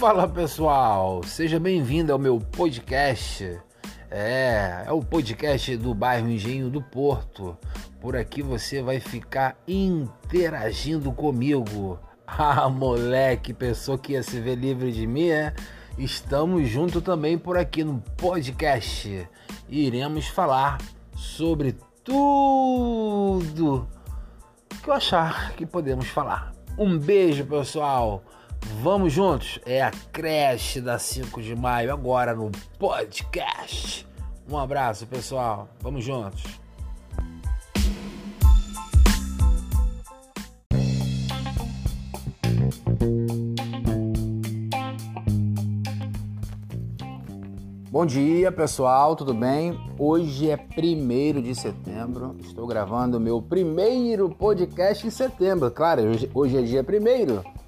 Fala pessoal, seja bem-vindo ao meu podcast. É, é o podcast do bairro Engenho do Porto. Por aqui você vai ficar interagindo comigo. Ah, moleque, pensou que ia se ver livre de mim, é? Estamos junto também por aqui no podcast. Iremos falar sobre tudo que eu achar que podemos falar. Um beijo, pessoal. Vamos juntos? É a creche da 5 de maio agora no podcast. Um abraço, pessoal. Vamos juntos. Bom dia, pessoal, tudo bem? Hoje é 1 de setembro, estou gravando o meu primeiro podcast em setembro. Claro, hoje, é dia 1.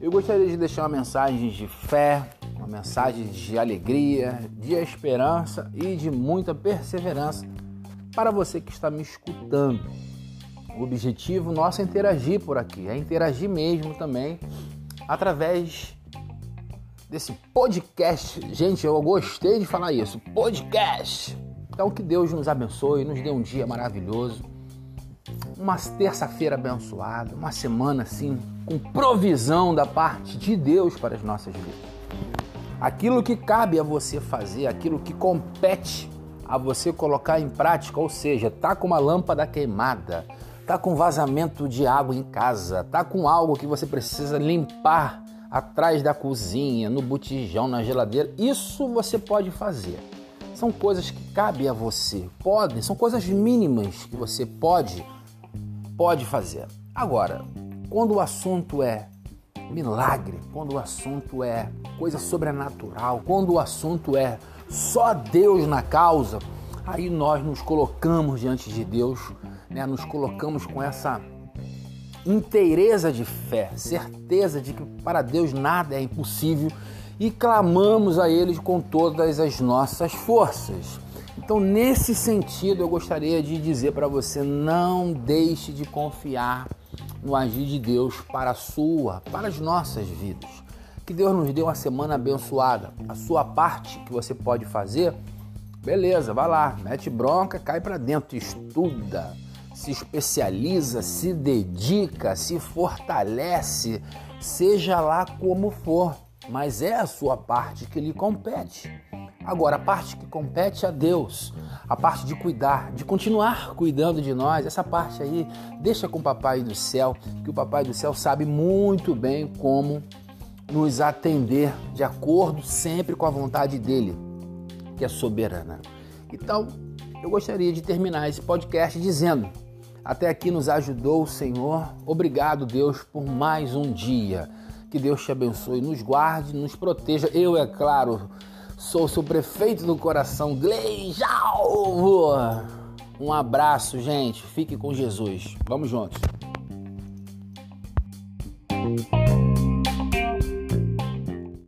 Eu gostaria de deixar uma mensagem de fé, uma mensagem de alegria, de esperança e de muita perseverança para você que está me escutando. O objetivo nosso é interagir por aqui, é interagir mesmo também através desse podcast. Gente, eu gostei de falar isso. Podcast. Então que Deus nos abençoe, nos dê um dia maravilhoso. Uma terça-feira abençoada, uma semana assim com provisão da parte de Deus para as nossas vidas. Aquilo que cabe a você fazer, aquilo que compete a você colocar em prática, ou seja, tá com uma lâmpada queimada, tá com vazamento de água em casa, tá com algo que você precisa limpar atrás da cozinha, no botijão, na geladeira. Isso você pode fazer. São coisas que cabem a você. Podem, são coisas mínimas que você pode pode fazer. Agora, quando o assunto é milagre, quando o assunto é coisa sobrenatural, quando o assunto é só Deus na causa, aí nós nos colocamos diante de Deus, né? Nos colocamos com essa inteireza de fé, certeza de que para Deus nada é impossível e clamamos a Ele com todas as nossas forças. Então, nesse sentido, eu gostaria de dizer para você: não deixe de confiar no agir de Deus para a sua, para as nossas vidas. Que Deus nos dê uma semana abençoada. A sua parte que você pode fazer, beleza, vai lá, mete bronca, cai para dentro, estuda se especializa, se dedica, se fortalece, seja lá como for, mas é a sua parte que lhe compete. Agora, a parte que compete a Deus, a parte de cuidar, de continuar cuidando de nós, essa parte aí, deixa com o Papai do Céu, que o Papai do Céu sabe muito bem como nos atender de acordo sempre com a vontade dele, que é soberana. Então, eu gostaria de terminar esse podcast dizendo até aqui nos ajudou o Senhor. Obrigado, Deus, por mais um dia. Que Deus te abençoe, nos guarde, nos proteja. Eu, é claro, sou seu prefeito do coração, Gleijalvo. Um abraço, gente. Fique com Jesus. Vamos juntos.